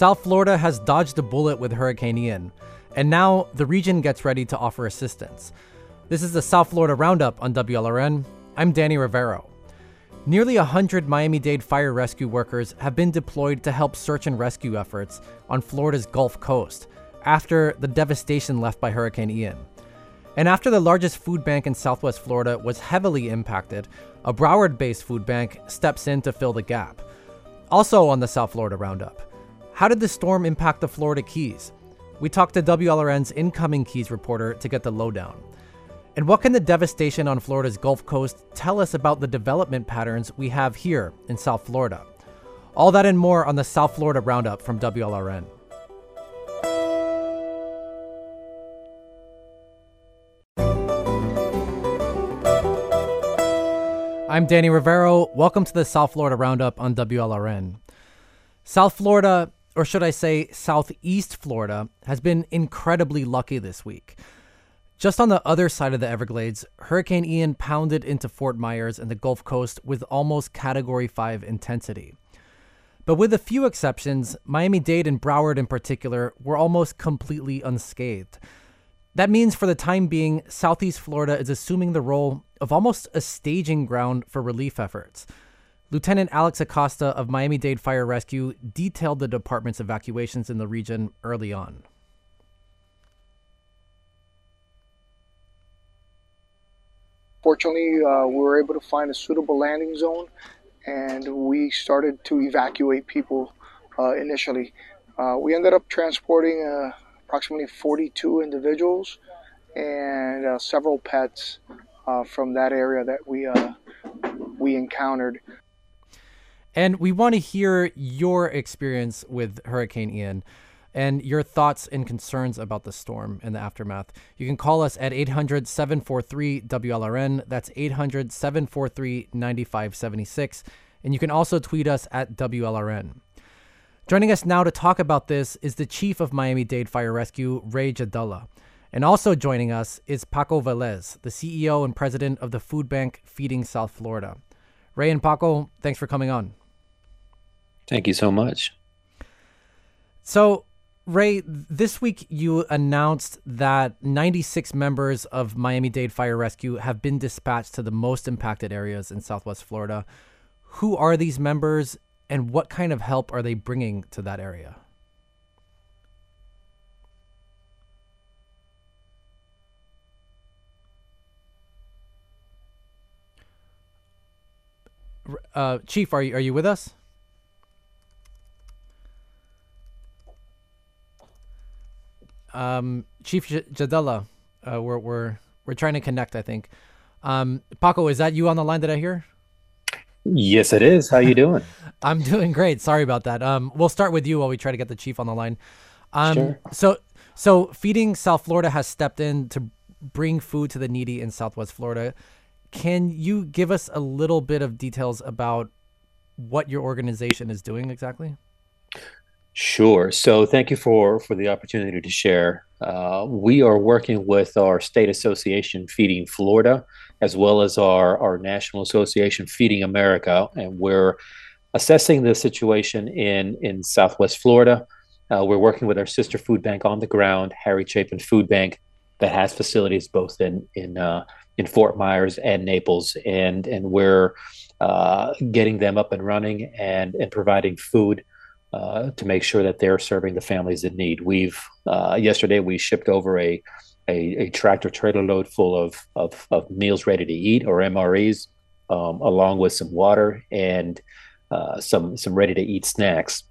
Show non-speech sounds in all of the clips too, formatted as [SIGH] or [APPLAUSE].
South Florida has dodged a bullet with Hurricane Ian, and now the region gets ready to offer assistance. This is the South Florida Roundup on WLRN. I'm Danny Rivero. Nearly 100 Miami Dade fire rescue workers have been deployed to help search and rescue efforts on Florida's Gulf Coast after the devastation left by Hurricane Ian. And after the largest food bank in southwest Florida was heavily impacted, a Broward based food bank steps in to fill the gap. Also on the South Florida Roundup, how did the storm impact the Florida Keys? We talked to WLRN's incoming Keys reporter to get the lowdown. And what can the devastation on Florida's Gulf Coast tell us about the development patterns we have here in South Florida? All that and more on the South Florida Roundup from WLRN. I'm Danny Rivero. Welcome to the South Florida Roundup on WLRN. South Florida, or should I say Southeast Florida, has been incredibly lucky this week. Just on the other side of the Everglades, Hurricane Ian pounded into Fort Myers and the Gulf Coast with almost Category 5 intensity. But with a few exceptions, Miami Dade and Broward in particular were almost completely unscathed. That means for the time being, Southeast Florida is assuming the role of almost a staging ground for relief efforts. Lieutenant Alex Acosta of Miami Dade Fire Rescue detailed the department's evacuations in the region early on. Fortunately, uh, we were able to find a suitable landing zone and we started to evacuate people uh, initially. Uh, we ended up transporting uh, approximately 42 individuals and uh, several pets uh, from that area that we we encountered. And we want to hear your experience with Hurricane Ian and your thoughts and concerns about the storm and the aftermath. You can call us at 800 743 WLRN. That's 800 743 9576. And you can also tweet us at WLRN. Joining us now to talk about this is the chief of Miami Dade Fire Rescue, Ray Jadallah. And also joining us is Paco Velez, the CEO and president of the food bank Feeding South Florida. Ray and Paco, thanks for coming on. Thank you so much. So, Ray, this week you announced that 96 members of Miami Dade Fire Rescue have been dispatched to the most impacted areas in Southwest Florida. Who are these members and what kind of help are they bringing to that area? Uh, Chief, are you, are you with us? Um, Chief J- Jadallah, uh, we're we're we're trying to connect. I think. Um, Paco, is that you on the line? that I hear? Yes, it is. How you doing? [LAUGHS] I'm doing great. Sorry about that. Um, we'll start with you while we try to get the chief on the line. Um, sure. So, so feeding South Florida has stepped in to bring food to the needy in Southwest Florida. Can you give us a little bit of details about what your organization is doing exactly? Sure. So thank you for for the opportunity to share. Uh, we are working with our state association, Feeding Florida, as well as our our national association, Feeding America, and we're assessing the situation in in Southwest Florida. Uh, we're working with our sister food bank on the ground, Harry Chapin Food Bank, that has facilities both in in uh, in Fort Myers and Naples, and and we're uh, getting them up and running and and providing food uh, to make sure that they're serving the families in need. We've uh, yesterday we shipped over a, a, a tractor trailer load full of, of, of meals ready to eat or MREs, um, along with some water and uh, some some ready to eat snacks.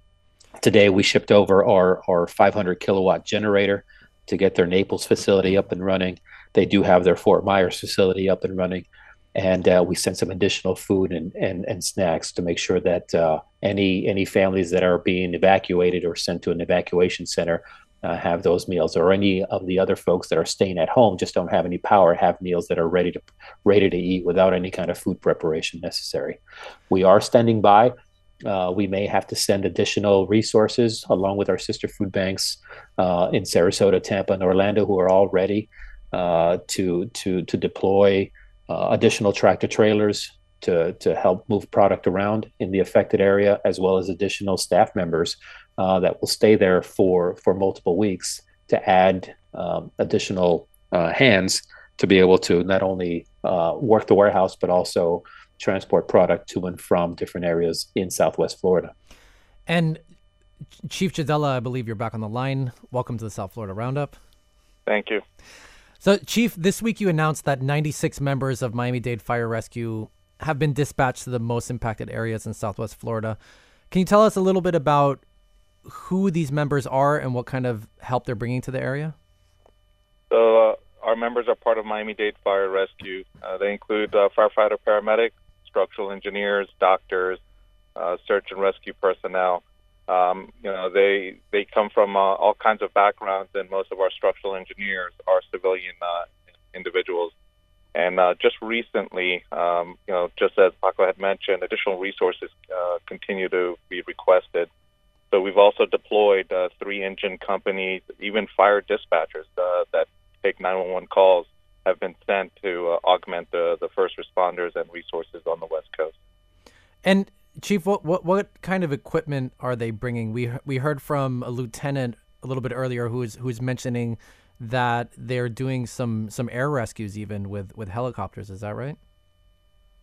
Today we shipped over our our 500 kilowatt generator to get their Naples facility up and running. They do have their Fort Myers facility up and running and uh, we sent some additional food and, and, and snacks to make sure that uh, any any families that are being evacuated or sent to an evacuation center uh, have those meals, or any of the other folks that are staying at home just don't have any power have meals that are ready to ready to eat without any kind of food preparation necessary. We are standing by. Uh, we may have to send additional resources along with our sister food banks uh, in Sarasota, Tampa, and Orlando, who are all ready uh, to to to deploy uh, additional tractor trailers to, to help move product around in the affected area, as well as additional staff members uh, that will stay there for for multiple weeks to add um, additional uh, hands to be able to not only uh, work the warehouse but also transport product to and from different areas in Southwest Florida. And Chief Jadallah, I believe you're back on the line. Welcome to the South Florida Roundup. Thank you. So, Chief, this week you announced that 96 members of Miami Dade Fire Rescue have been dispatched to the most impacted areas in Southwest Florida. Can you tell us a little bit about who these members are and what kind of help they're bringing to the area? So, uh, our members are part of Miami Dade Fire Rescue. Uh, they include uh, firefighter, paramedic, structural engineers, doctors, uh, search and rescue personnel. Um, you know, they they come from uh, all kinds of backgrounds, and most of our structural engineers are civilian uh, individuals. And uh, just recently, um, you know, just as Paco had mentioned, additional resources uh, continue to be requested. So we've also deployed uh, three engine companies, even fire dispatchers uh, that take 911 calls have been sent to augment the, the first responders and resources on the West Coast. And Chief, what, what what kind of equipment are they bringing? We we heard from a lieutenant a little bit earlier who was who was mentioning that they're doing some some air rescues even with with helicopters. Is that right?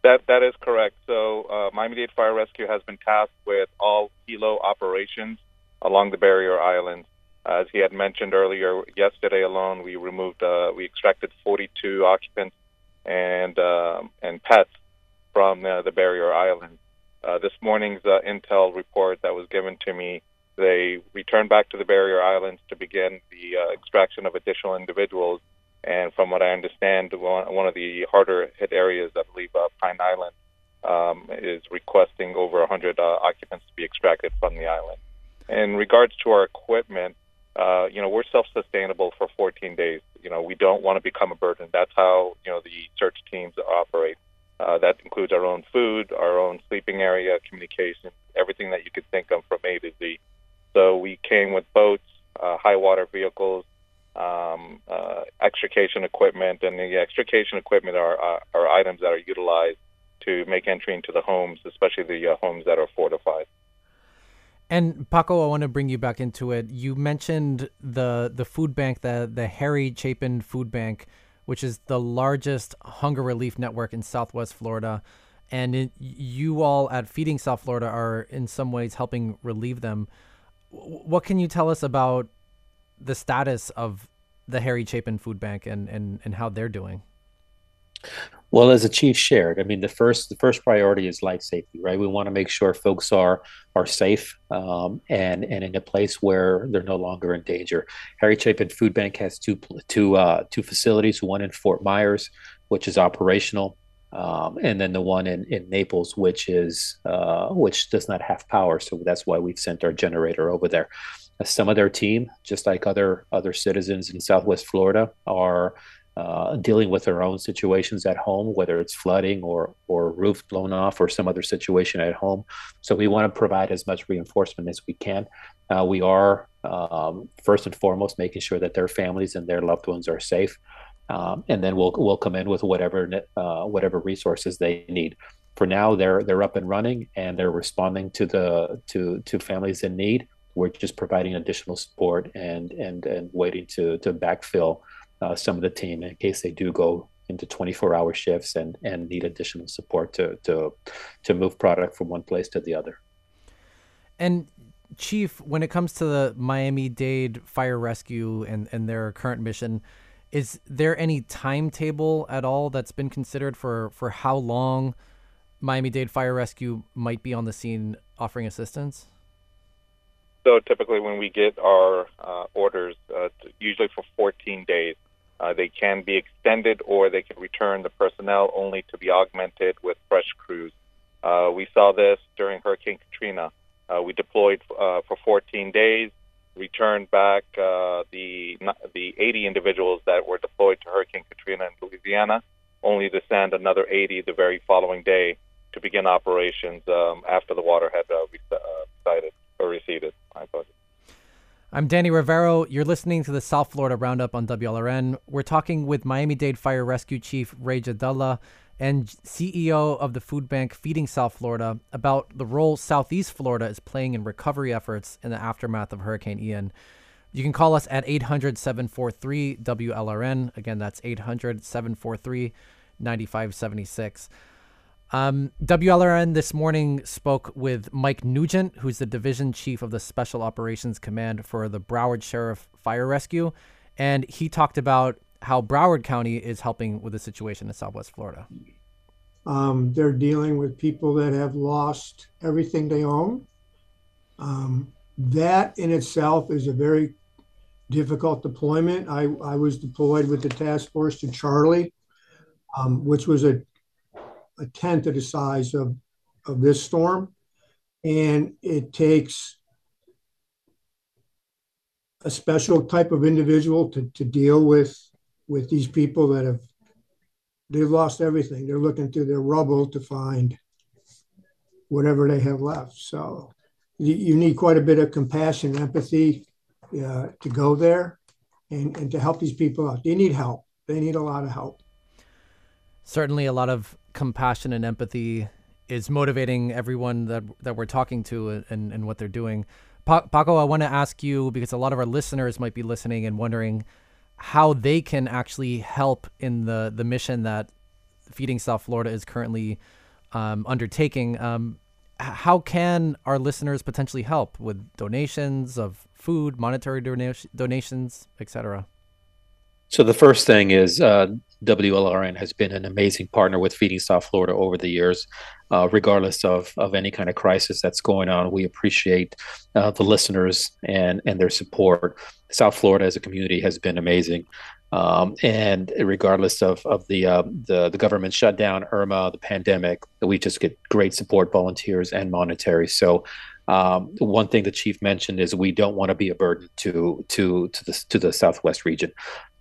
That that is correct. So uh, Miami-Dade Fire Rescue has been tasked with all helo operations along the barrier islands. As he had mentioned earlier, yesterday alone we removed uh, we extracted 42 occupants and uh, and pets from the barrier islands. Uh, this morning's uh, intel report that was given to me, they returned back to the barrier islands to begin the uh, extraction of additional individuals. And from what I understand, one, of the harder hit areas, I believe uh, Pine Island, um, is requesting over 100 uh, occupants to be extracted from the island. In regards to our equipment, uh, you know, we're self-sustainable for 14 days. You know, we don't want to become a burden. That's how you know the search teams operate. Uh, that includes our own food, our own sleeping area, communication, everything that you could think of from A to Z. So we came with boats, uh, high water vehicles, um, uh, extrication equipment, and the extrication equipment are, are, are, items that are utilized to make entry into the homes, especially the uh, homes that are fortified. And Paco, I want to bring you back into it. You mentioned the the food bank, the the Harry Chapin Food Bank which is the largest hunger relief network in Southwest Florida. And it, you all at Feeding South Florida are in some ways helping relieve them. What can you tell us about the status of the Harry Chapin Food Bank and, and, and how they're doing? Well, as the chief shared, I mean, the first the first priority is life safety, right? We want to make sure folks are are safe um, and and in a place where they're no longer in danger. Harry Chapin Food Bank has two two uh, two facilities, one in Fort Myers, which is operational, um, and then the one in, in Naples, which is uh, which does not have power. So that's why we've sent our generator over there. Some of their team, just like other other citizens in Southwest Florida, are uh, dealing with their own situations at home, whether it's flooding or or roof blown off or some other situation at home. So we want to provide as much reinforcement as we can. Uh, we are um, first and foremost making sure that their families and their loved ones are safe, um, and then we'll we'll come in with whatever uh, whatever resources they need. For now, they're they're up and running and they're responding to the to to families in need. We're just providing additional support and and and waiting to to backfill uh, some of the team in case they do go into 24 hour shifts and, and need additional support to, to, to move product from one place to the other. And Chief, when it comes to the Miami Dade Fire Rescue and, and their current mission, is there any timetable at all that's been considered for, for how long Miami Dade Fire Rescue might be on the scene offering assistance? So typically, when we get our uh, orders, uh, usually for 14 days, uh, they can be extended or they can return the personnel only to be augmented with fresh crews. Uh, we saw this during Hurricane Katrina. Uh, we deployed uh, for 14 days, returned back uh, the the 80 individuals that were deployed to Hurricane Katrina in Louisiana, only to send another 80 the very following day to begin operations um, after the water had uh, subsided or receded. I apologize. I'm Danny Rivero. You're listening to the South Florida Roundup on WLRN. We're talking with Miami Dade Fire Rescue Chief Ray Jadallah and CEO of the food bank Feeding South Florida about the role Southeast Florida is playing in recovery efforts in the aftermath of Hurricane Ian. You can call us at 800 743 WLRN. Again, that's 800 743 9576. Um, WLRN this morning spoke with Mike Nugent, who's the division chief of the Special Operations Command for the Broward Sheriff Fire Rescue. And he talked about how Broward County is helping with the situation in Southwest Florida. Um, they're dealing with people that have lost everything they own. Um, that in itself is a very difficult deployment. I, I was deployed with the task force to Charley, um, which was a a tenth of the size of, of this storm. And it takes a special type of individual to, to deal with with these people that have they've lost everything. They're looking through their rubble to find whatever they have left. So you, need quite a bit of compassion, empathy uh, to go there and, and to help these people out. They need help. They need a lot of help. Certainly, a lot of compassion and empathy is motivating everyone that that we're talking to and, and what they're doing. Pa- Paco, I want to ask you because a lot of our listeners might be listening and wondering how they can actually help in the the mission that Feeding South Florida is currently um, undertaking. Um, how can our listeners potentially help with donations of food, monetary donation, donations, etc.? So the first thing is uh, WLRN has been an amazing partner with Feeding South Florida over the years. Uh, regardless of, of any kind of crisis that's going on, we appreciate uh, the listeners and, and their support. South Florida as a community has been amazing. Um, and regardless of, of the, uh, the the government shutdown, Irma, the pandemic, we just get great support, volunteers and monetary. So um, one thing the chief mentioned is we don't want to be a burden to to to the to the Southwest region.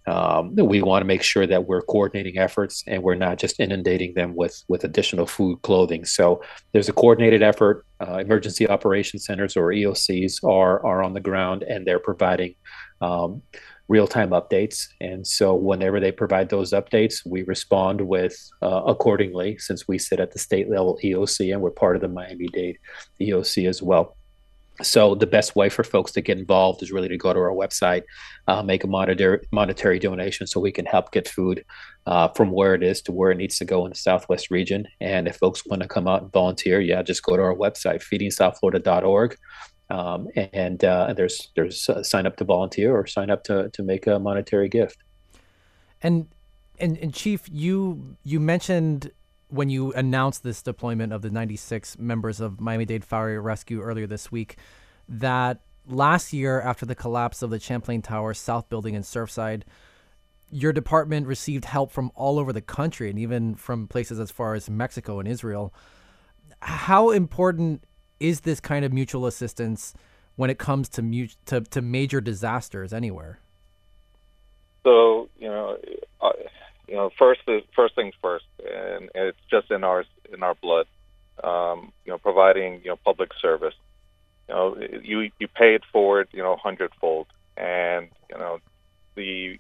Um, we want to make sure that we're coordinating efforts and we're not just inundating them with with additional food, clothing. So there's a coordinated effort. Uh, emergency operation centers or EOCs are are on the ground and they're providing um, real time updates. And so whenever they provide those updates, we respond with uh, accordingly. Since we sit at the state level EOC and we're part of the Miami Dade EOC as well. So the best way for folks to get involved is really to go to our website, uh, make a monetary monetary donation, so we can help get food uh, from where it is to where it needs to go in the Southwest region. And if folks want to come out and volunteer, yeah, just go to our website, feedingsouthflorida.org, um, and uh, there's there's sign up to volunteer or sign up to to make a monetary gift. And and, and Chief, you you mentioned when you announced this deployment of the 96 members of Miami Dade Fire Rescue earlier this week, that last year after the collapse of the Champlain Tower South Building in Surfside, your department received help from all over the country and even from places as far as Mexico and Israel. How important is this kind of mutual assistance when it comes to mu- to, to major disasters anywhere? So you know, uh, you know, first first things first, and, and it's just in our in our blood. Um, you know, providing you know public service. You know, you you pay it forward, you know, hundredfold, and you know, the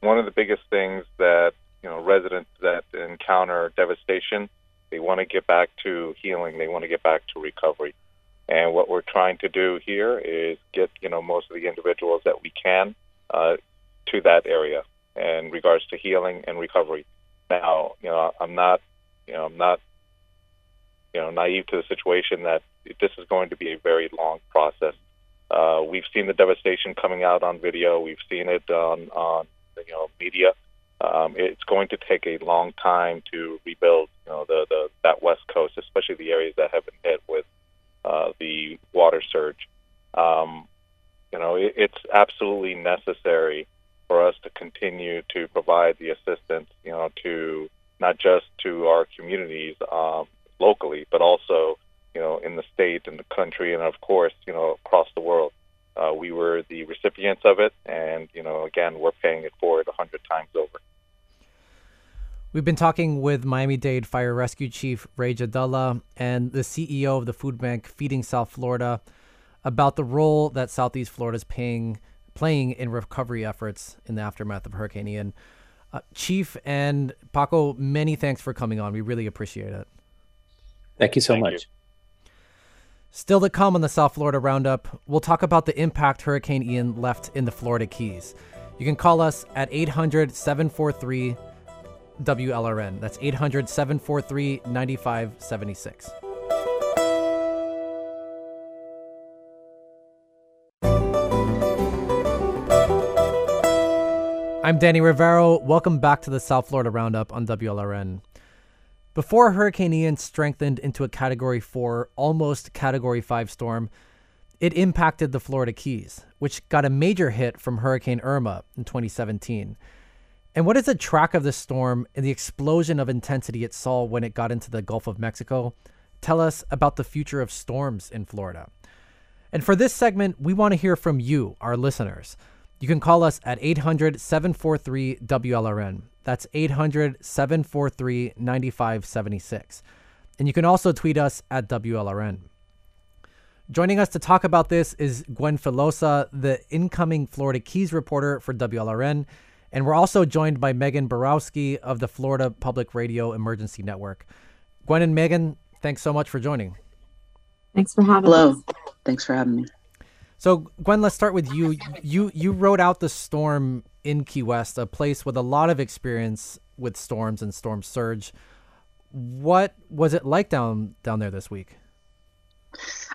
one of the biggest things that you know residents that encounter devastation, they want to get back to healing. They want to get back to recovery. And what we're trying to do here is get you know most of the individuals that we can uh, to that area in regards to healing and recovery. Now, you know, I'm not, you know, I'm not, you know, naive to the situation that this is going to be a very long process. Uh, we've seen the devastation coming out on video. We've seen it on, on you know, media. Um, it's going to take a long time to rebuild, you know, the, the that west coast, especially the areas that have been hit with uh, the water surge. Um, you know, it, it's absolutely necessary for us to continue to provide the assistance, you know, to not just to our communities um, locally, but also, you know, in the state and the country, and of course, you know, across the world. Uh, we were the recipients of it, and you know, again, we're paying it forward a hundred times over. We've been talking with Miami Dade Fire Rescue Chief Ray Jadallah and the CEO of the food bank Feeding South Florida about the role that Southeast Florida is paying, playing in recovery efforts in the aftermath of Hurricane Ian. Uh, Chief and Paco, many thanks for coming on. We really appreciate it. Thank you so Thank much. You. Still to come on the South Florida Roundup, we'll talk about the impact Hurricane Ian left in the Florida Keys. You can call us at 800 743 WLRN. That's 800 743 9576. I'm Danny Rivero. Welcome back to the South Florida Roundup on WLRN. Before Hurricane Ian strengthened into a Category 4, almost Category 5 storm, it impacted the Florida Keys, which got a major hit from Hurricane Irma in 2017. And what is the track of the storm and the explosion of intensity it saw when it got into the Gulf of Mexico? Tell us about the future of storms in Florida. And for this segment, we want to hear from you, our listeners. You can call us at 800 743 WLRN. That's 800 743 9576. And you can also tweet us at WLRN. Joining us to talk about this is Gwen Filosa, the incoming Florida Keys reporter for WLRN. And we're also joined by Megan Borowski of the Florida Public Radio Emergency Network. Gwen and Megan, thanks so much for joining. Thanks for having Hello. us. Hello. Thanks for having me. So, Gwen, let's start with you. You you wrote out the storm in Key West, a place with a lot of experience with storms and storm surge. What was it like down down there this week?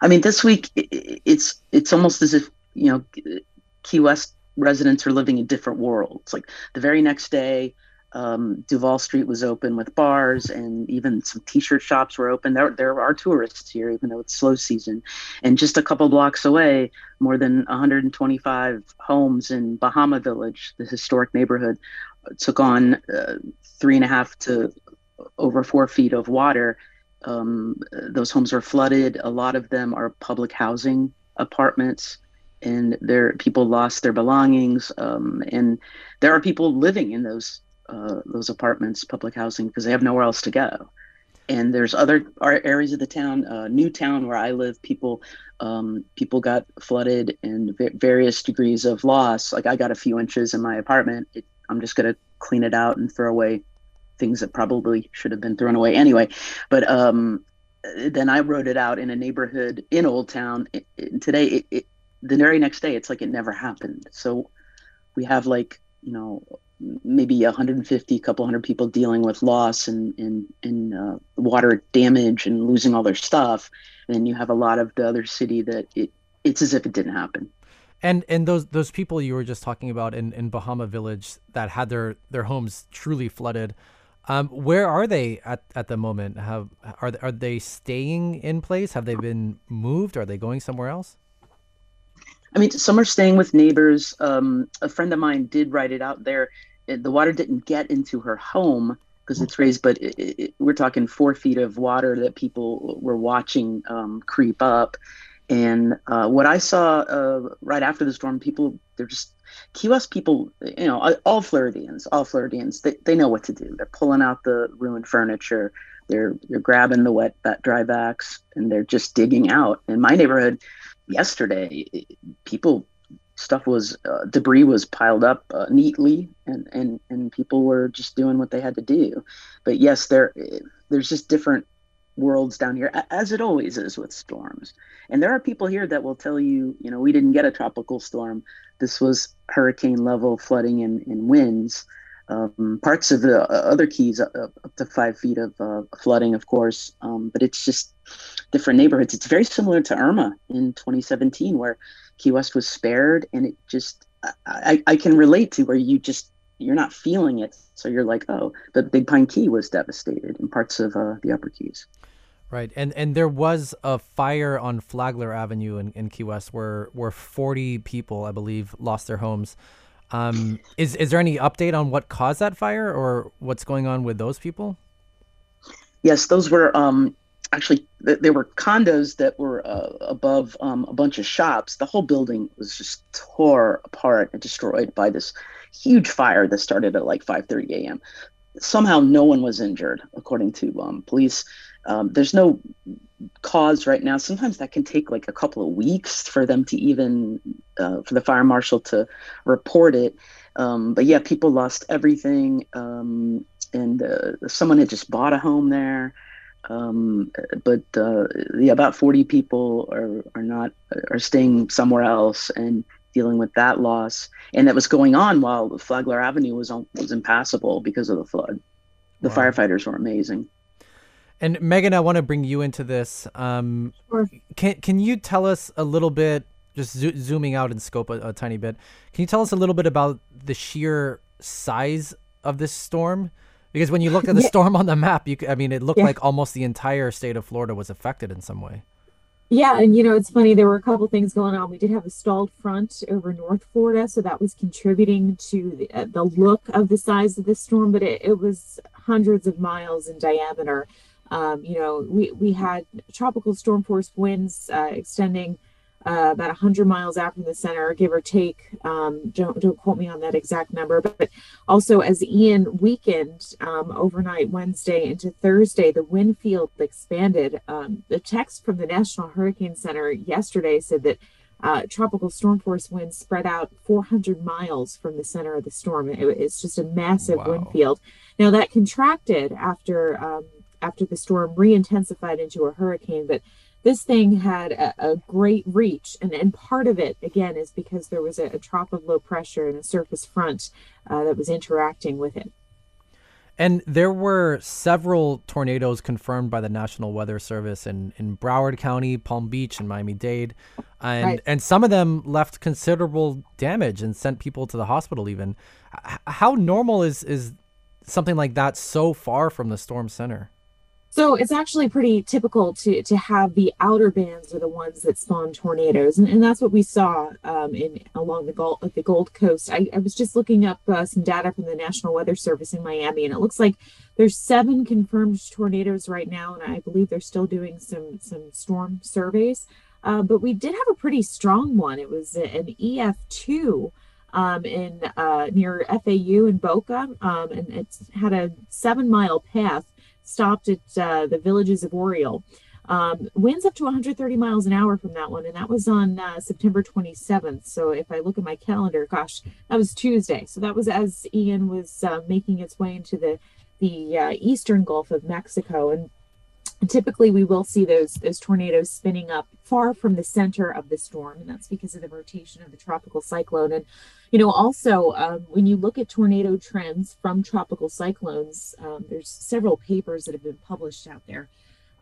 I mean, this week it's it's almost as if you know Key West residents are living in different worlds. Like the very next day, um, Duval Street was open with bars, and even some T-shirt shops were open. There, there are tourists here, even though it's slow season. And just a couple blocks away, more than 125 homes in Bahama Village, the historic neighborhood, took on uh, three and a half to over four feet of water. Um, those homes are flooded. A lot of them are public housing apartments and there people lost their belongings um, and there are people living in those uh, those apartments, public housing, because they have nowhere else to go. And there's other areas of the town, uh, Newtown, where I live. People, um, people got flooded and various degrees of loss. Like I got a few inches in my apartment. It, I'm just gonna clean it out and throw away things that probably should have been thrown away anyway. But um, then I wrote it out in a neighborhood in Old Town. It, it, today, it, it, the very next day, it's like it never happened. So we have like you know maybe 150, a couple hundred people dealing with loss and and, and uh, water damage and losing all their stuff. And then you have a lot of the other city that it it's as if it didn't happen. And and those those people you were just talking about in, in Bahama Village that had their their homes truly flooded. Um, where are they at, at the moment? Have are are they staying in place? Have they been moved? Are they going somewhere else? I mean, some are staying with neighbors. Um, a friend of mine did write it out there. The water didn't get into her home because it's raised, but it, it, we're talking four feet of water that people were watching um, creep up. And uh, what I saw uh, right after the storm, people, they're just, West people, you know, all Floridians, all Floridians, they, they know what to do. They're pulling out the ruined furniture. They're, they're grabbing the wet dry vacs and they're just digging out. In my neighborhood, yesterday, people stuff was uh, debris was piled up uh, neatly and, and and people were just doing what they had to do. But yes there there's just different worlds down here as it always is with storms. And there are people here that will tell you you know we didn't get a tropical storm. This was hurricane level flooding and, and winds. Um, parts of the uh, other keys up, up, to five feet of uh, flooding, of course, um, but it's just different neighborhoods. It's very similar to Irma in 2017, where Key West was spared, and it just I, I can relate to where you just you're not feeling it, so you're like, oh, the Big Pine Key was devastated in parts of uh, the Upper Keys. Right, and and there was a fire on Flagler Avenue in, in Key West where where 40 people, I believe, lost their homes. Um, is is there any update on what caused that fire or what's going on with those people? Yes, those were um, actually there were condos that were uh, above um, a bunch of shops. The whole building was just tore apart and destroyed by this huge fire that started at like 5:30 a.m. somehow no one was injured, according to um, police. Um, there's no cause right now. Sometimes that can take like a couple of weeks for them to even uh, for the fire marshal to report it. Um, but yeah, people lost everything, um, and uh, someone had just bought a home there. Um, but uh, yeah, about 40 people are are not are staying somewhere else and dealing with that loss, and that was going on while Flagler Avenue was on, was impassable because of the flood. The wow. firefighters were amazing. And Megan, I want to bring you into this. Um, sure. Can Can you tell us a little bit, just zo- zooming out in scope a, a, tiny bit? Can you tell us a little bit about the sheer size of this storm? Because when you look at the yeah. storm on the map, you I mean, it looked yeah. like almost the entire state of Florida was affected in some way. Yeah, and you know it's funny. There were a couple things going on. We did have a stalled front over North Florida, so that was contributing to the, uh, the look of the size of the storm. But it, it was hundreds of miles in diameter. Um, you know, we, we had tropical storm force winds uh, extending uh, about 100 miles out from the center, give or take. Um, don't, don't quote me on that exact number. But, but also, as Ian weakened um, overnight Wednesday into Thursday, the wind field expanded. Um, the text from the National Hurricane Center yesterday said that uh, tropical storm force winds spread out 400 miles from the center of the storm. It, it's just a massive wow. wind field. Now, that contracted after um, after the storm re-intensified into a hurricane but this thing had a, a great reach and, and part of it again is because there was a, a trough of low pressure and a surface front uh, that was interacting with it and there were several tornadoes confirmed by the National Weather Service in, in Broward County, Palm Beach, and Miami Dade. And right. and some of them left considerable damage and sent people to the hospital even. How normal is is something like that so far from the storm center? So it's actually pretty typical to to have the outer bands are the ones that spawn tornadoes, and, and that's what we saw um, in along the Gold the Gold Coast. I, I was just looking up uh, some data from the National Weather Service in Miami, and it looks like there's seven confirmed tornadoes right now, and I believe they're still doing some some storm surveys. Uh, but we did have a pretty strong one. It was an EF two. Um, in uh, near FAU in Boca, um, and it's had a seven mile path stopped at uh, the villages of Oriole. Um, winds up to 130 miles an hour from that one, and that was on uh, September 27th. So if I look at my calendar, gosh, that was Tuesday. So that was as Ian was uh, making its way into the the uh, eastern Gulf of Mexico, and typically we will see those those tornadoes spinning up far from the center of the storm and that's because of the rotation of the tropical cyclone. And you know also um, when you look at tornado trends from tropical cyclones um, there's several papers that have been published out there.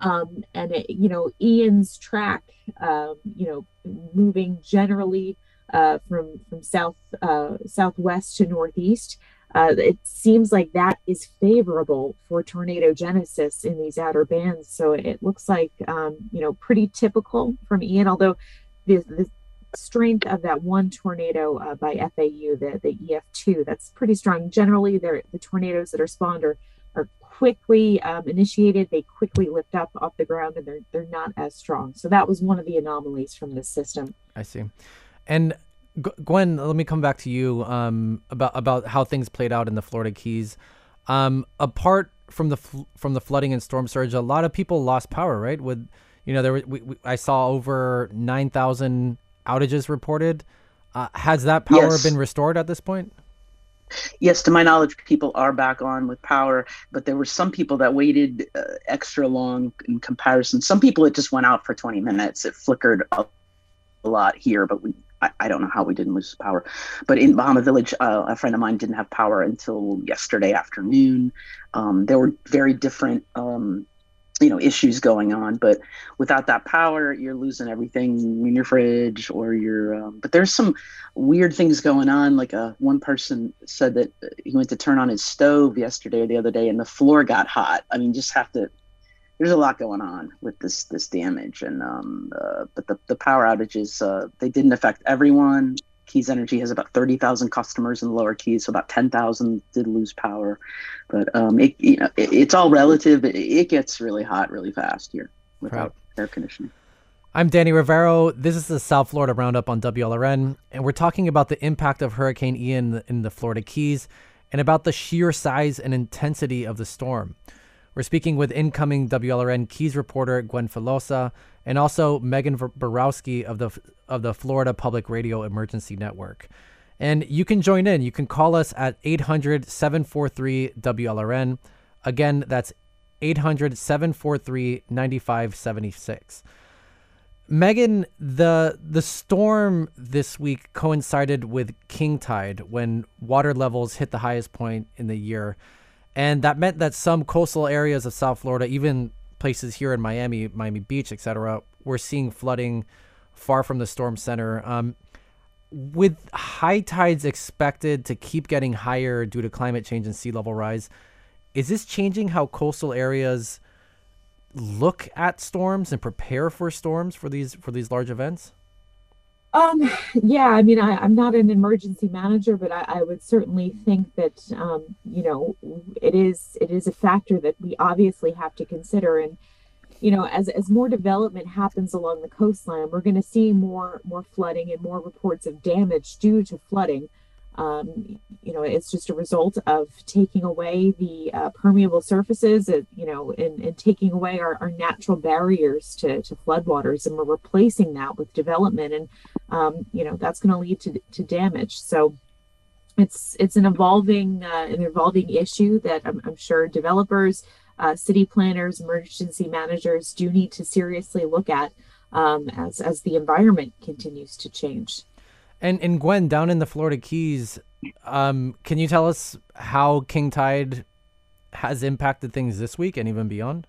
Um, and it, you know ian's track um, you know moving generally uh, from from south uh, southwest to northeast uh, it seems like that is favorable for tornado genesis in these outer bands. So it looks like, um, you know, pretty typical from Ian, although the, the strength of that one tornado uh, by FAU, the, the EF2, that's pretty strong. Generally, the tornadoes that are spawned are, are quickly um, initiated. They quickly lift up off the ground and they're, they're not as strong. So that was one of the anomalies from this system. I see. And Gwen, let me come back to you um, about about how things played out in the Florida Keys. Um, apart from the fl- from the flooding and storm surge, a lot of people lost power. Right? With you know, there were, we, we, I saw over nine thousand outages reported. Uh, has that power yes. been restored at this point? Yes, to my knowledge, people are back on with power, but there were some people that waited uh, extra long in comparison. Some people it just went out for 20 minutes. It flickered a, a lot here, but we I, I, don't know how we didn't lose power, but in Bahama Village, uh, a friend of mine didn't have power until yesterday afternoon. Um, there were very different, um, you know, issues going on, but without that power, you're losing everything in your fridge or your. Um, but there's some weird things going on. Like uh, one person said that he went to turn on his stove yesterday or the other day, and the floor got hot. I mean, just have to there's a lot going on with this this damage and um, uh, but the, the power outages uh, they didn't affect everyone. Keys energy has about 30,000 customers in the lower keys so about 10,000 did lose power. But um, it, you know, it, it's all relative. It, it, gets really hot really fast here without air conditioning. I'm Danny Rivero. This is the South Florida Roundup on WLRN, and we're talking about the impact of Hurricane Ian in the Florida Keys and about the sheer size and intensity of the storm. We're speaking with incoming WLRN Keys reporter Gwen Filosa and also Megan Borowski of the of the Florida Public Radio Emergency Network. And you can join in. You can call us at 800 743 WLRN. Again, that's 800 743 9576. Megan, the the storm this week coincided with king tide when water levels hit the highest point in the year. And that meant that some coastal areas of South Florida, even places here in Miami, Miami Beach, etc., were seeing flooding far from the storm center. Um, with high tides expected to keep getting higher due to climate change and sea level rise, is this changing how coastal areas look at storms and prepare for storms for these for these large events? Um, yeah, I mean, I, am not an emergency manager, but I, I would certainly think that um, you know it is it is a factor that we obviously have to consider. And you know, as as more development happens along the coastline, we're going to see more more flooding and more reports of damage due to flooding. Um, you know, it's just a result of taking away the uh, permeable surfaces, uh, you know, and, and taking away our, our natural barriers to, to floodwaters, and we're replacing that with development, and um, you know that's going to lead to damage. So it's it's an evolving uh, an evolving issue that I'm, I'm sure developers, uh, city planners, emergency managers do need to seriously look at um, as as the environment continues to change. And and Gwen, down in the Florida Keys, um, can you tell us how King Tide has impacted things this week and even beyond?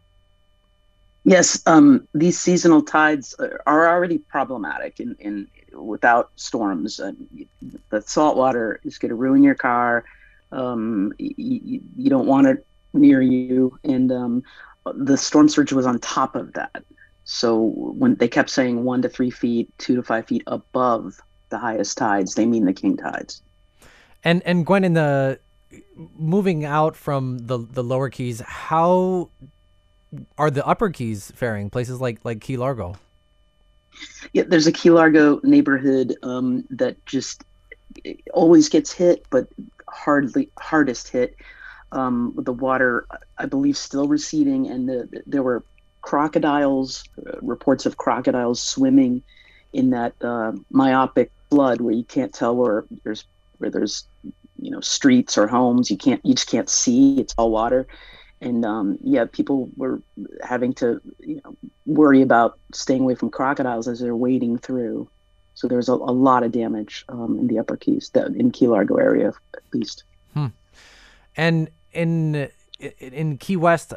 Yes, um, these seasonal tides are already problematic in, in without storms. Uh, the salt water is going to ruin your car. Um, you, you, don't want it near you, and um, the storm surge was on top of that. So when they kept saying one to three feet, two to five feet above the highest tides. They mean the king tides. And and Gwen, in the moving out from the the lower keys, how are the upper keys faring? Places like like Key Largo. Yeah, there's a Key Largo neighborhood um, that just always gets hit, but hardly hardest hit. Um, with the water, I believe, still receding, and the, there were crocodiles, uh, reports of crocodiles swimming in that uh, myopic flood where you can't tell where there's where there's you know streets or homes. You can't you just can't see. It's all water. And um, yeah people were having to you know worry about staying away from crocodiles as they're wading through. So there's a, a lot of damage um, in the upper keys the, in key largo area at least. Hmm. and in in Key West,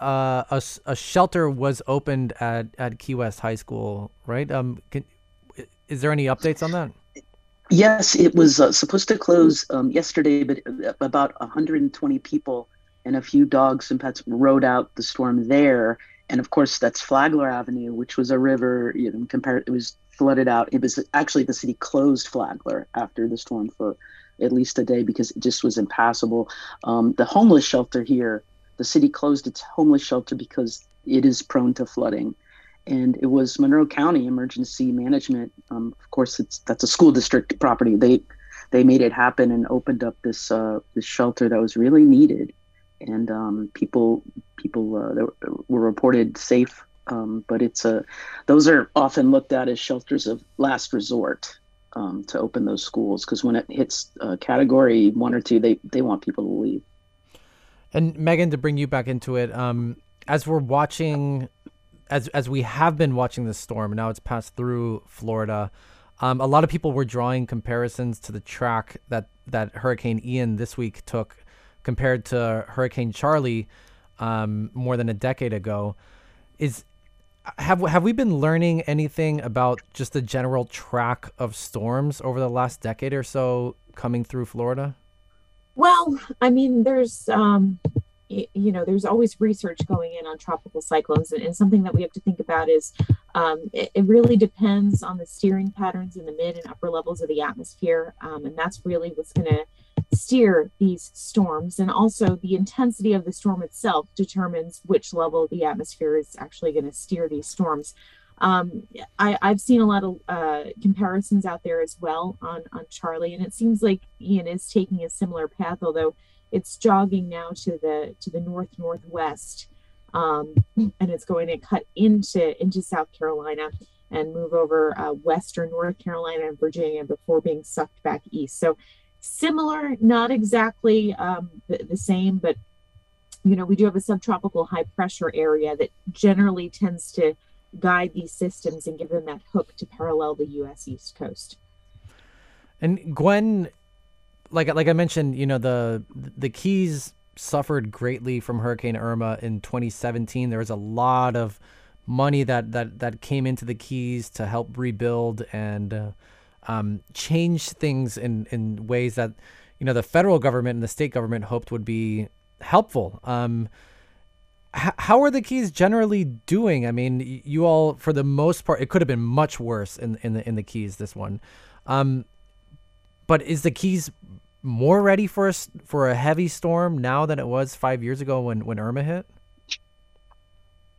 uh, a, a shelter was opened at, at Key West High School, right? Um, can, is there any updates on that? Yes, it was uh, supposed to close um, yesterday, but uh, about 120 people and a few dogs and pets rode out the storm there. And of course, that's Flagler Avenue, which was a river. You know, compared, it was flooded out. It was actually the city closed Flagler after the storm for at least a day because it just was impassable. Um, the homeless shelter here, the city closed its homeless shelter because it is prone to flooding and it was Monroe County Emergency Management. Um, of course, it's that's a school district property. They they made it happen and opened up this uh, this shelter that was really needed, and um, people people uh, were reported safe. Um, but it's a those are often looked at as shelters of last resort um, to open those schools because when it hits uh, category one or two, they they want people to leave. And Megan, to bring you back into it, um, as we're watching as as we have been watching this storm, now it's passed through Florida. Um, a lot of people were drawing comparisons to the track that that Hurricane Ian this week took, compared to Hurricane Charley um, more than a decade ago. Is have have we been learning anything about just the general track of storms over the last decade or so coming through Florida? Well, I mean, there's um, you know there's always research going in on tropical cyclones and, and something that we have to think about is um, it, it, really depends on the steering patterns in the mid and upper levels of the atmosphere um, and that's really what's going to steer these storms. And also the intensity of the storm itself determines which level of the atmosphere is actually going to steer these storms. Um, I, I've seen a lot of uh, comparisons out there as well on on Charley, and it seems like Ian is taking a similar path, although it's jogging now to the to the north northwest, um, and it's going to cut into into South Carolina and move over uh, western North Carolina and Virginia before being sucked back east. So similar, not exactly um, the, the same, but you know we do have a subtropical high pressure area that generally tends to guide these systems and give them that hook to parallel the U.S. East Coast. And Gwen, like like I mentioned, you know the the Keys suffered greatly from Hurricane Irma in 2017. There was a lot of money that that that came into the Keys to help rebuild and uh, um, change things in in ways that you know the federal government and the state government hoped would be helpful. Um, how are the keys generally doing? I mean, you all, for the most part, it could have been much worse in in the in the keys. This one, um, but is the keys more ready for a for a heavy storm now than it was five years ago when when Irma hit?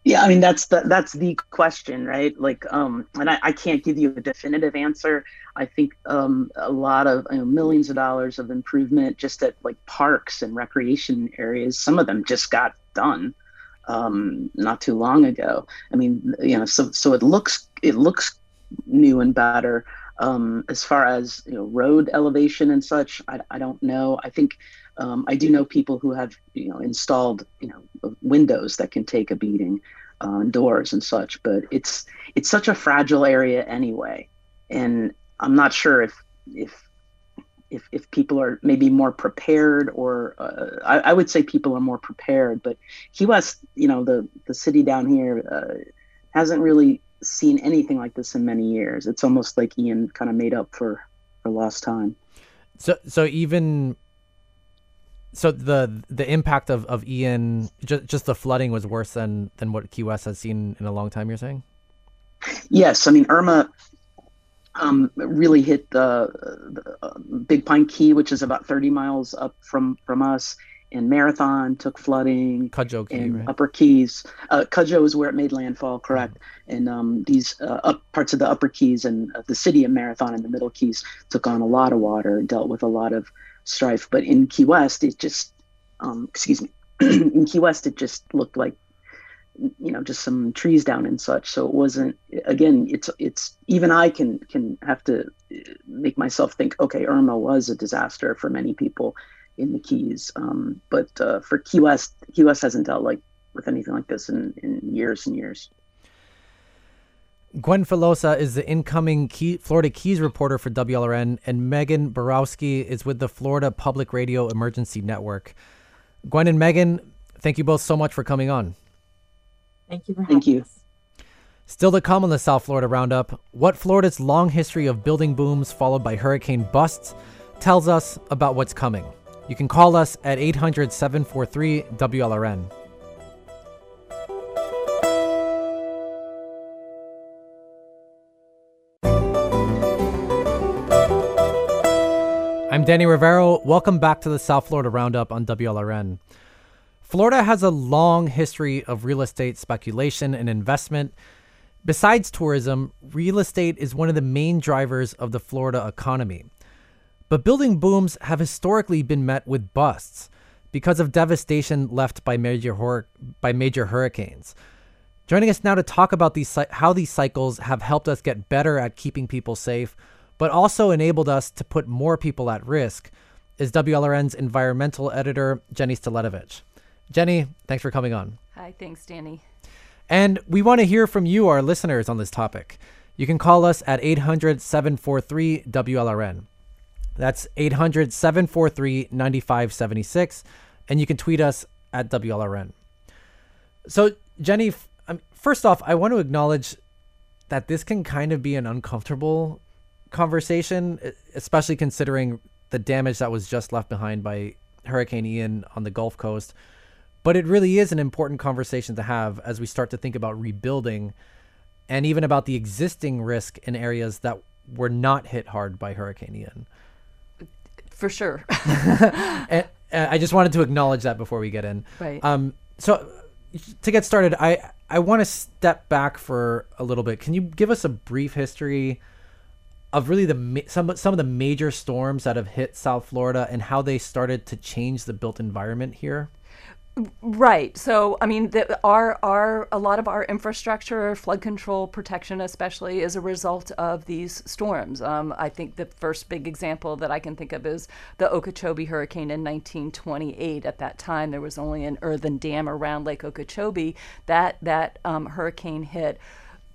Yeah, I mean that's the that's the question, right? Like, um, and I, I can't give you a definitive answer. I think um, a lot of you know, millions of dollars of improvement just at like parks and recreation areas. Some of them just got done um, not too long ago. I mean, you know, so so it looks it looks new and better. Um, as far as you know, road elevation and such, I, I don't know. I think um, I do know people who have you know installed you know windows that can take a beating, uh, doors and such. But it's it's such a fragile area anyway, and I'm not sure if if if, if people are maybe more prepared or uh, I, I, would say people are more prepared but key west you know the the city down here uh, hasn't really seen anything like this in many years. It's almost like ian kind of made up for for lost time. So so even so the the impact of, of ian just, just the flooding was worse than than what key west has seen in a long time you're saying? Yes. I mean irma um, really hit the, the uh, Big Pine Key, which is about 30 miles up from from us. And Marathon took flooding. Cudjoe and right? Upper Keys. Uh, Cudjoe is where it made landfall, correct? Mm-hmm. And um, these uh, up parts of the Upper Keys and uh, the city of Marathon and the Middle Keys took on a lot of water, dealt with a lot of strife. But in Key West, it just, um, excuse me, [CLEARS THROAT] in Key West, it just looked like you know just some trees down and such so it wasn't again it's it's even i can can have to uh, make myself think okay irma was a disaster for many people in the keys um, but uh, for key west key west hasn't dealt like with anything like this in, in years and years Gwen Filosa is the incoming Key, Florida Keys reporter for WLRN, and Megan Borowski is with the Florida Public Radio Emergency Network. Gwen and Megan, thank you both so much for coming on. Thank you for having Thank you. us. Still to come on the South Florida Roundup, what Florida's long history of building booms followed by hurricane busts tells us about what's coming. You can call us at 800 743 WLRN. I'm Danny Rivero. Welcome back to the South Florida Roundup on WLRN. Florida has a long history of real estate speculation and investment. Besides tourism, real estate is one of the main drivers of the Florida economy. But building booms have historically been met with busts because of devastation left by major hor- by major hurricanes. Joining us now to talk about these how these cycles have helped us get better at keeping people safe, but also enabled us to put more people at risk, is WLRN's environmental editor Jenny Staletovich. Jenny, thanks for coming on. Hi, thanks, Danny. And we want to hear from you, our listeners, on this topic. You can call us at 800 743 WLRN. That's 800 743 9576. And you can tweet us at WLRN. So, Jenny, um, first off, I want to acknowledge that this can kind of be an uncomfortable conversation, especially considering the damage that was just left behind by Hurricane Ian on the Gulf Coast. But it really is an important conversation to have as we start to think about rebuilding and even about the existing risk in areas that were not hit hard by Hurricane Ian. For sure. [LAUGHS] [LAUGHS] and, and I just wanted to acknowledge that before we get in. Right. Um, so, to get started, I I want to step back for a little bit. Can you give us a brief history of really the some some of the major storms that have hit South Florida and how they started to change the built environment here? Right. So, I mean, the, our our a lot of our infrastructure, flood control, protection, especially, is a result of these storms. Um, I think the first big example that I can think of is the Okeechobee hurricane in 1928. At that time, there was only an earthen dam around Lake Okeechobee. That that um, hurricane hit,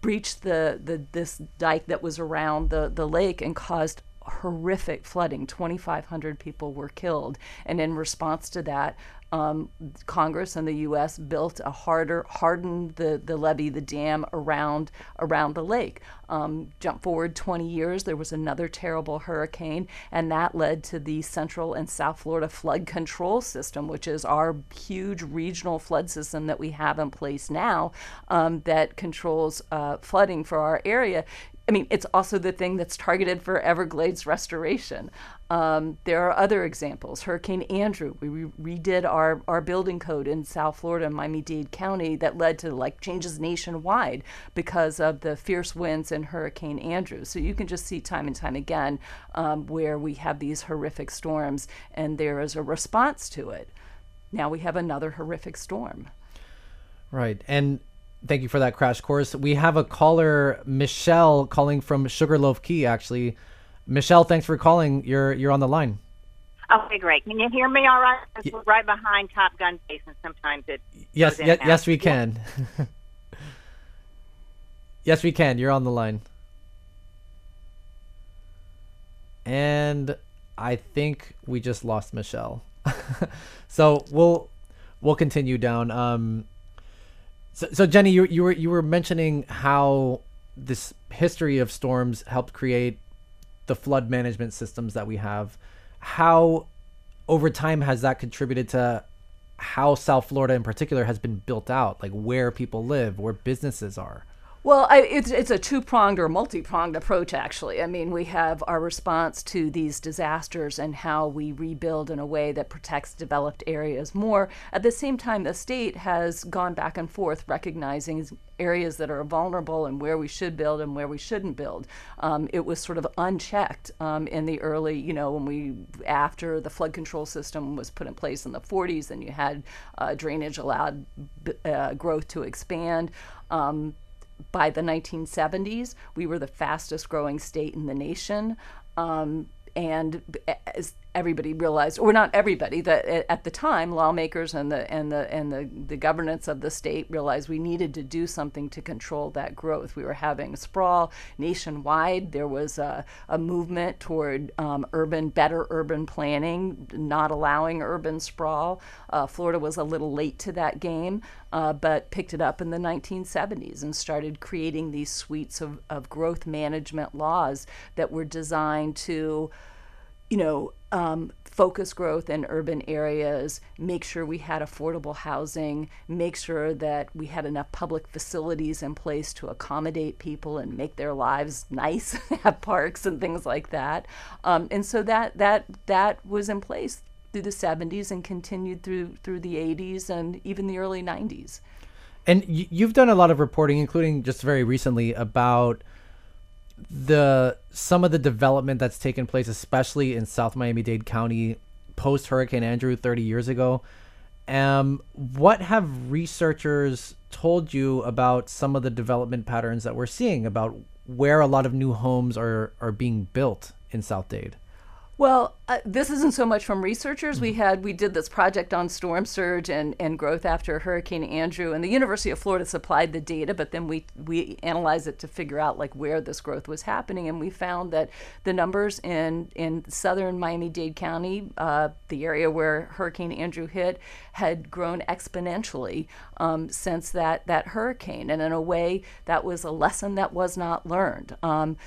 breached the, the this dike that was around the the lake and caused horrific flooding. 2,500 people were killed. And in response to that, um, Congress and the U.S. built a harder, hardened the, the levee, the dam around around the lake. Um, jump forward 20 years, there was another terrible hurricane, and that led to the Central and South Florida Flood Control System, which is our huge regional flood system that we have in place now um, that controls uh, flooding for our area. I mean, it's also the thing that's targeted for Everglades restoration. Um, there are other examples. Hurricane Andrew, we re- redid our, our building code in South Florida, Miami Dade County, that led to like changes nationwide because of the fierce winds in Hurricane Andrew. So you can just see time and time again um, where we have these horrific storms and there is a response to it. Now we have another horrific storm. Right. And thank you for that crash course. We have a caller, Michelle, calling from Sugarloaf Key. Actually, Michelle, thanks for calling. You're you're on the line. Okay, great. Can you hear me all right? We're right behind Top Gun base, and sometimes it. Yes, yes, yes, we can. [LAUGHS] yes, we can. You're on the line. And I think we just lost Michelle. [LAUGHS] so we'll we'll continue down. Um, so, so Jenny, you you were you were mentioning how this history of storms helped create the flood management systems that we have. How over time has that contributed to how South Florida in particular has been built out, like where people live, where businesses are? Well, I, it's it's a two pronged or multi pronged approach. Actually, I mean, we have our response to these disasters and how we rebuild in a way that protects developed areas more. At the same time, the state has gone back and forth, recognizing areas that are vulnerable and where we should build and where we shouldn't build. Um, it was sort of unchecked um, in the early, you know, when we after the flood control system was put in place in the 40s, and you had uh, drainage allowed uh, growth to expand. Um, by the 1970s, we were the fastest growing state in the nation. Um, and as everybody realized, or not everybody, that at the time lawmakers and the and the and the, the governance of the state realized we needed to do something to control that growth. We were having sprawl nationwide. There was a, a movement toward um, urban, better urban planning, not allowing urban sprawl. Uh, Florida was a little late to that game, uh, but picked it up in the 1970s and started creating these suites of, of growth management laws that were designed to you know, um, focus growth in urban areas, make sure we had affordable housing, make sure that we had enough public facilities in place to accommodate people and make their lives [LAUGHS] nice, have parks and things like that. Um, and so that that that was in place through the 70s and continued through through the 80s and even the early 90s. And you've done a lot of reporting, including just very recently, about the some of the development that's taken place, especially in South Miami Dade County post Hurricane Andrew 30 years ago. Um, what have researchers told you about some of the development patterns that we're seeing about where a lot of new homes are are being built in South Dade? Well, uh, this isn't so much from researchers. We had we did this project on storm surge and, and growth after Hurricane Andrew, and the University of Florida supplied the data, but then we we analyzed it to figure out like where this growth was happening, and we found that the numbers in in southern Miami-Dade County, uh, the area where Hurricane Andrew hit, had grown exponentially um, since that that hurricane, and in a way that was a lesson that was not learned. Um,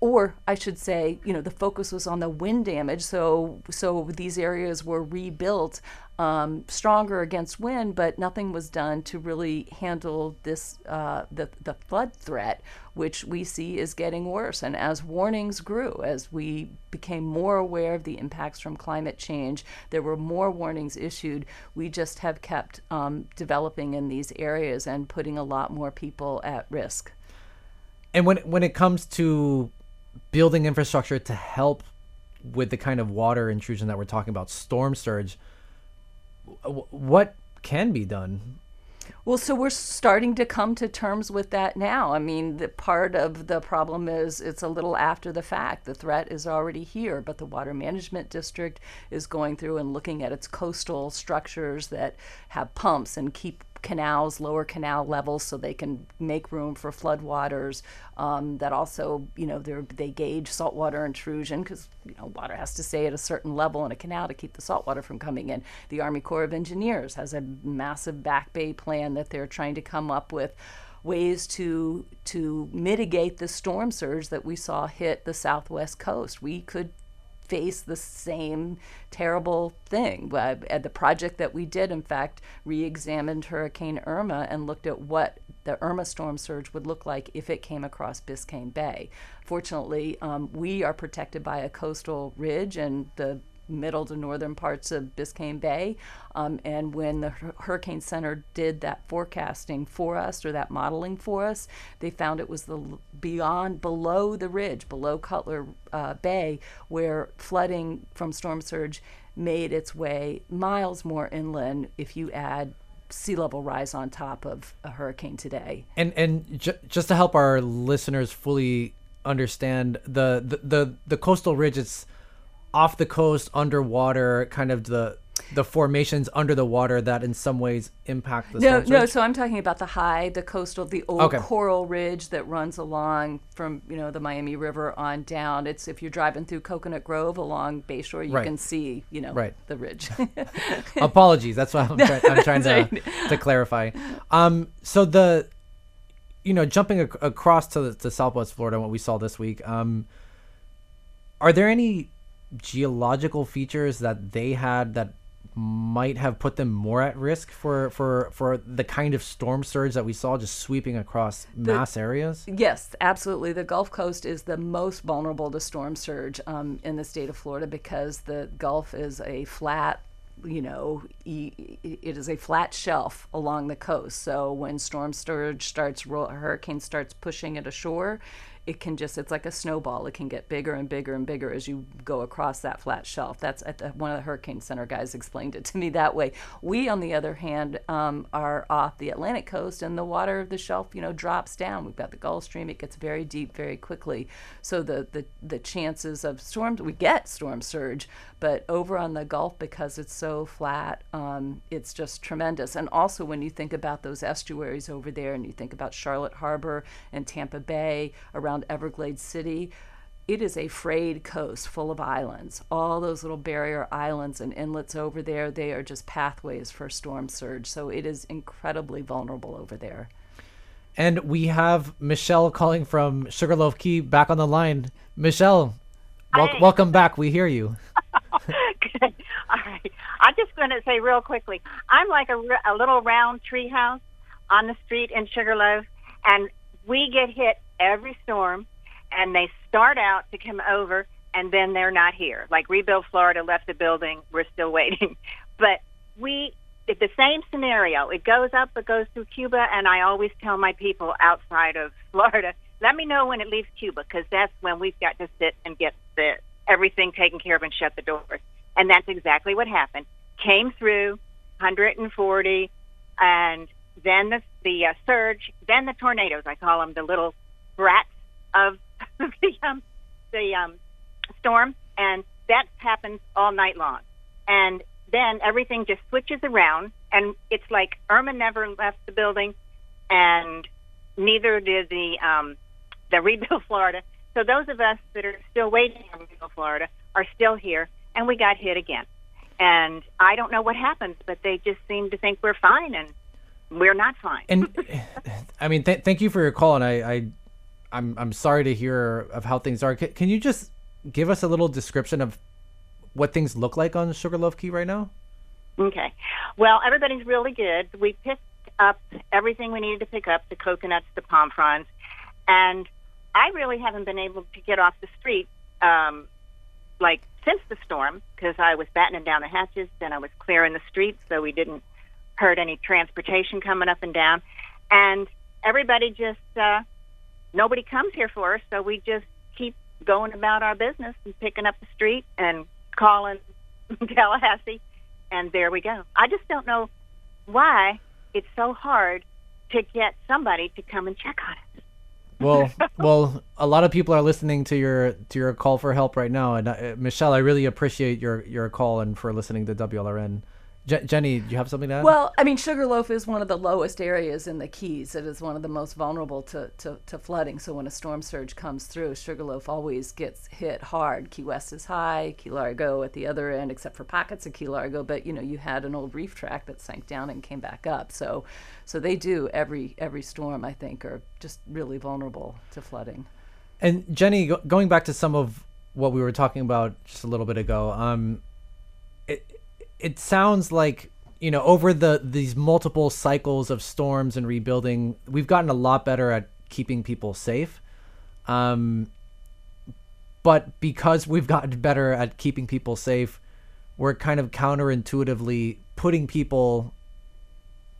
or I should say, you know, the focus was on the wind damage. So, so these areas were rebuilt um, stronger against wind, but nothing was done to really handle this uh, the the flood threat, which we see is getting worse. And as warnings grew, as we became more aware of the impacts from climate change, there were more warnings issued. We just have kept um, developing in these areas and putting a lot more people at risk. And when when it comes to building infrastructure to help with the kind of water intrusion that we're talking about, storm surge what can be done? Well, so we're starting to come to terms with that now. I mean, the part of the problem is it's a little after the fact. The threat is already here, but the Water Management District is going through and looking at its coastal structures that have pumps and keep canals, lower canal levels, so they can make room for floodwaters. Um, that also, you know, they gauge saltwater intrusion because you know water has to stay at a certain level in a canal to keep the saltwater from coming in. The Army Corps of Engineers has a massive back bay plan that they're trying to come up with ways to to mitigate the storm surge that we saw hit the southwest coast. We could face the same terrible thing. Uh, the project that we did, in fact, re examined Hurricane Irma and looked at what the Irma storm surge would look like if it came across Biscayne Bay. Fortunately, um, we are protected by a coastal ridge, and the middle to northern parts of Biscayne Bay. Um, and when the Hurricane Center did that forecasting for us or that modeling for us, they found it was the beyond below the ridge, below Cutler uh, Bay, where flooding from storm surge made its way miles more inland if you add sea level rise on top of a hurricane today. And and ju- just to help our listeners fully understand the the the, the coastal ridge it's off the coast, underwater, kind of the the formations under the water that in some ways impact the no no so i'm talking about the high the coastal the old okay. coral ridge that runs along from you know the miami river on down it's if you're driving through coconut grove along bayshore you right. can see you know right. the ridge [LAUGHS] apologies that's what i'm, [LAUGHS] try- I'm trying to, right. to clarify um so the you know jumping ac- across to, the, to southwest florida what we saw this week um are there any geological features that they had that might have put them more at risk for for for the kind of storm surge that we saw just sweeping across the, mass areas yes absolutely the gulf coast is the most vulnerable to storm surge um, in the state of florida because the gulf is a flat you know, it is a flat shelf along the coast. So when storm surge starts, hurricane starts pushing it ashore, it can just it's like a snowball. It can get bigger and bigger and bigger as you go across that flat shelf. That's the, one of the hurricane center guys explained it to me that way. We on the other hand um, are off the atlantic coast and the water of the shelf you know drops down. We've got the gulf stream. It gets very deep very quickly. So the the, the chances of storms we get storm surge but over on the gulf because it's so flat um, it's just tremendous and also when you think about those estuaries over there and you think about charlotte harbor and tampa bay around around Everglades City, it is a frayed coast full of islands. All those little barrier islands and inlets over there, they are just pathways for storm surge. So it is incredibly vulnerable over there. And we have Michelle calling from Sugarloaf Key back on the line. Michelle, wel- welcome back. We hear you. [LAUGHS] Good. All right. I'm just going to say real quickly I'm like a, a little round tree house on the street in Sugarloaf, and we get hit every storm, and they start out to come over, and then they're not here. Like Rebuild Florida left the building, we're still [LAUGHS] waiting. But we, it's the same scenario. It goes up, it goes through Cuba, and I always tell my people outside of [LAUGHS] Florida, let me know when it leaves Cuba, because that's when we've got to sit and get the everything taken care of and shut the doors. And that's exactly what happened. Came through 140, and then the the uh, surge, then the tornadoes. I call them the little brats of [LAUGHS] the um, the um, storm, and that happens all night long. And then everything just switches around, and it's like Irma never left the building, and neither did the um, the [LAUGHS] rebuild Florida. So those of us that are still waiting rebuild Florida are still here, and we got hit again. And I don't know what happens, but they just seem to think we're fine, and we're not fine. and [LAUGHS] I mean, th- thank you for your call, and I, I I'm I'm sorry to hear of how things are. Can, can you just give us a little description of what things look like on Sugarloaf Key right now? Okay. Well, everybody's really good. We picked up everything we needed to pick up the coconuts, the palm fronds, and I really haven't been able to get off the street um, like since the storm because I was battening down the hatches, then I was clearing the streets so we didn't hurt any transportation coming up and down. And everybody just, uh, nobody comes here for us, so we just keep going about our business and picking up the street and calling [LAUGHS] Tallahassee, and there we go. I just don't know why it's so hard to get somebody to come and check on it. Well, well, a lot of people are listening to your to your call for help right now, and uh, Michelle, I really appreciate your your call and for listening to WLRN. Je- Jenny, do you have something to add? Well, I mean, Sugarloaf is one of the lowest areas in the Keys. It is one of the most vulnerable to, to, to flooding. So when a storm surge comes through, Sugarloaf always gets hit hard. Key West is high, Key Largo at the other end, except for pockets of Key Largo. But you know, you had an old reef track that sank down and came back up. So, so they do every every storm. I think are just really vulnerable to flooding. And Jenny, go- going back to some of what we were talking about just a little bit ago, um, it sounds like you know over the these multiple cycles of storms and rebuilding, we've gotten a lot better at keeping people safe. Um, but because we've gotten better at keeping people safe, we're kind of counterintuitively putting people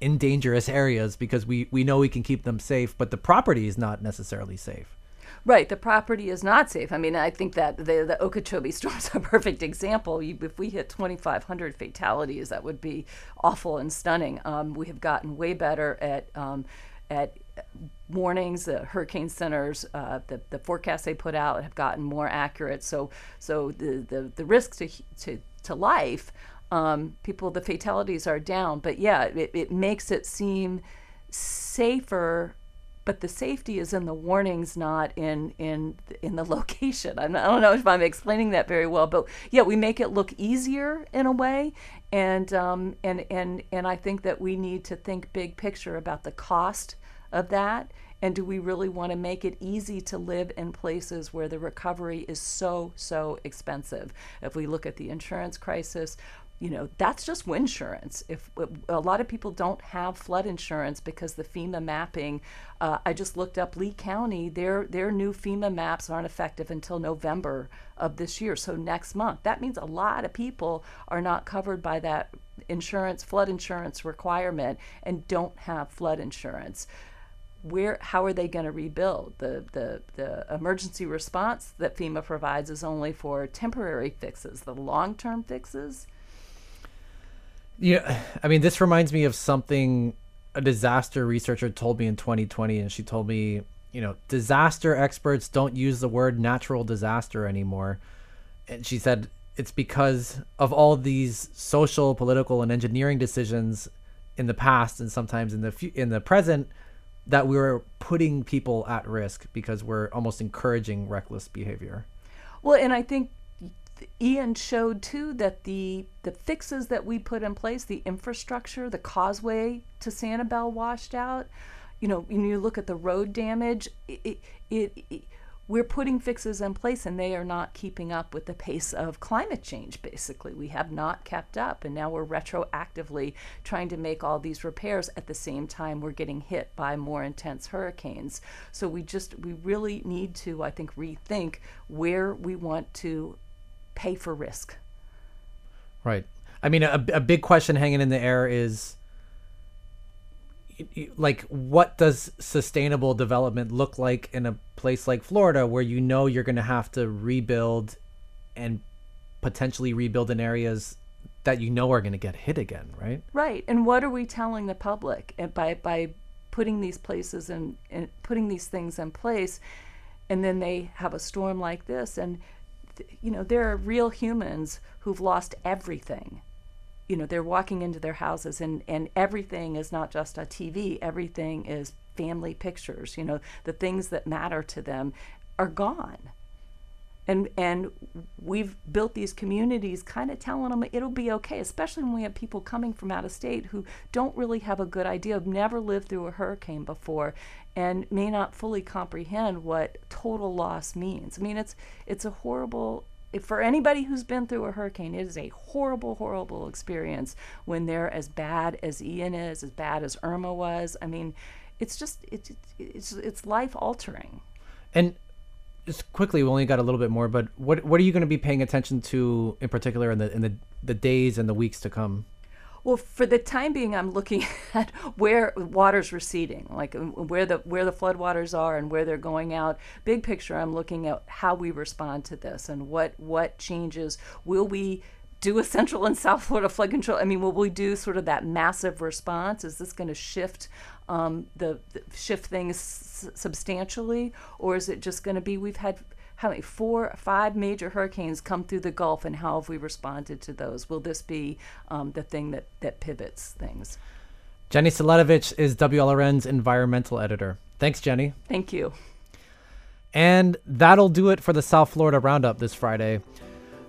in dangerous areas because we we know we can keep them safe, but the property is not necessarily safe. Right, the property is not safe. I mean, I think that the, the Okeechobee [LAUGHS] storm is a perfect example. You, if we hit 2,500 fatalities, that would be awful and stunning. Um, we have gotten way better at um, at warnings. The hurricane centers, uh, the the forecasts they put out have gotten more accurate. So so the the, the risk to to to life, um, people the fatalities are down. But yeah, it, it makes it seem safer but the safety is in the warnings, not in in in the [LAUGHS] location. I'm, I don't know if I'm explaining that very well, but yeah, we make it look easier in a way, and um, and and and I think that we need to think big picture about the cost of that. And do we really want to make it easy to live in places where the recovery is so, so expensive? If we look at the insurance crisis, you know that's just wind insurance. If a lot of people don't have flood insurance because the fema mapping uh, i just looked up lee county their their new fema maps aren't effective until november of this year. So next month that means a lot of people are not covered by that insurance flood insurance requirement and don't have flood insurance. Where how are they going to rebuild? The, the the emergency response that FEMA provides is only for temporary fixes the long-term fixes yeah, I mean, this reminds me of something a disaster researcher told me in 2020, and she told me, you know, disaster experts don't use the word natural disaster anymore. And she said it's because of all these social, political, and engineering decisions in the past and sometimes in the fu- in the present that we were putting people at risk because we're almost encouraging reckless behavior. Well, and I think Ian showed too that the the fixes that we put in place, the infrastructure, the causeway to Sanibel washed out. You know, when you look at the road damage, it, it, it, we're putting fixes in place and they are not keeping up with the pace of climate change basically we have not kept up and now we're retroactively trying to make all these repairs at the same time we're getting hit by more intense hurricanes so we just we really need to i think rethink where we want to pay for risk. Right. I mean, a, a big question hanging in the air is like, what does sustainable development look like in a place like Florida where you know you're going to have to rebuild and potentially rebuild in areas that you know are going to get hit again, right? Right. And what are we telling the public and by by putting these places and putting these things in place and then they have a storm like this and you know, there are real humans who've lost everything. You know, they're walking into their houses and, and everything is not just a TV, everything is family pictures. You know, the things that matter to them are gone. And, and we've built these communities kind of telling them it'll be okay, especially when we have people coming from out of state who don't really have a good idea, have never lived through a hurricane before, and may not fully comprehend what total loss means. I mean, it's it's a horrible for anybody who's been through a hurricane, it is a horrible, horrible experience when they're as bad as Ian is, as bad as Irma was. I mean, it's just it's it's it's life altering. And just quickly, we only got a little bit more, but what what are you going to be paying attention to in particular in the in the the days and the weeks to come? Well, for the time being, I'm looking [LAUGHS] at where water's receding, like um, where the where the floodwaters are and where they're going out. Big picture, I'm looking at how we respond to this and what what changes will we do a [LAUGHS] central and south Florida flood control? I mean, will we do sort of that massive response? Is this going to shift um, the, the, shift things substantially, or is it just going to be we've had how many four five major hurricanes come through the gulf and how have we responded to those? Will this be um, the thing that that pivots things? Jenny Staletovich is wlrn's environmental editor. Thanks jenny. Thank you. And that'll do it for the south florida roundup this friday.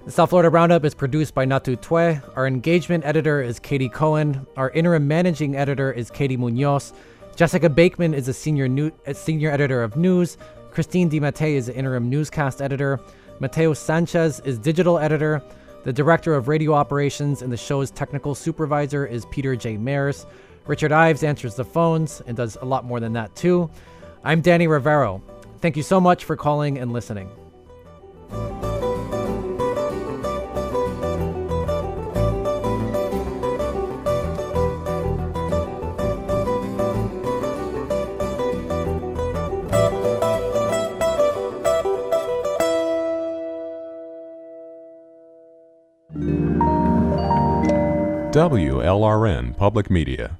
The south florida roundup is produced by natu twe. Our engagement editor is katie cohen. Our interim managing editor is katie munoz. Jessica bakeman is a senior new a senior editor of news Christine DiMattei is the interim newscast editor. Mateo Sanchez is digital editor. The director of radio operations and the show's technical supervisor is Peter J. Mares. Richard Ives answers the phones and does a lot more than that, too. I'm Danny Rivero. Thank you so much for calling and listening. WLRN Public Media.